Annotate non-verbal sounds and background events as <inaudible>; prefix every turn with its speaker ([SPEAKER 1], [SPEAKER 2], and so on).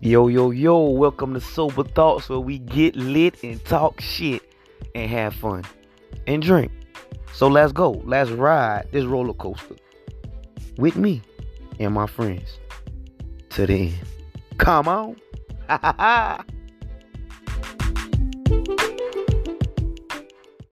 [SPEAKER 1] Yo, yo, yo, welcome to Sober Thoughts where we get lit and talk shit and have fun and drink. So let's go. Let's ride this roller coaster with me and my friends to the end. Come on. <laughs>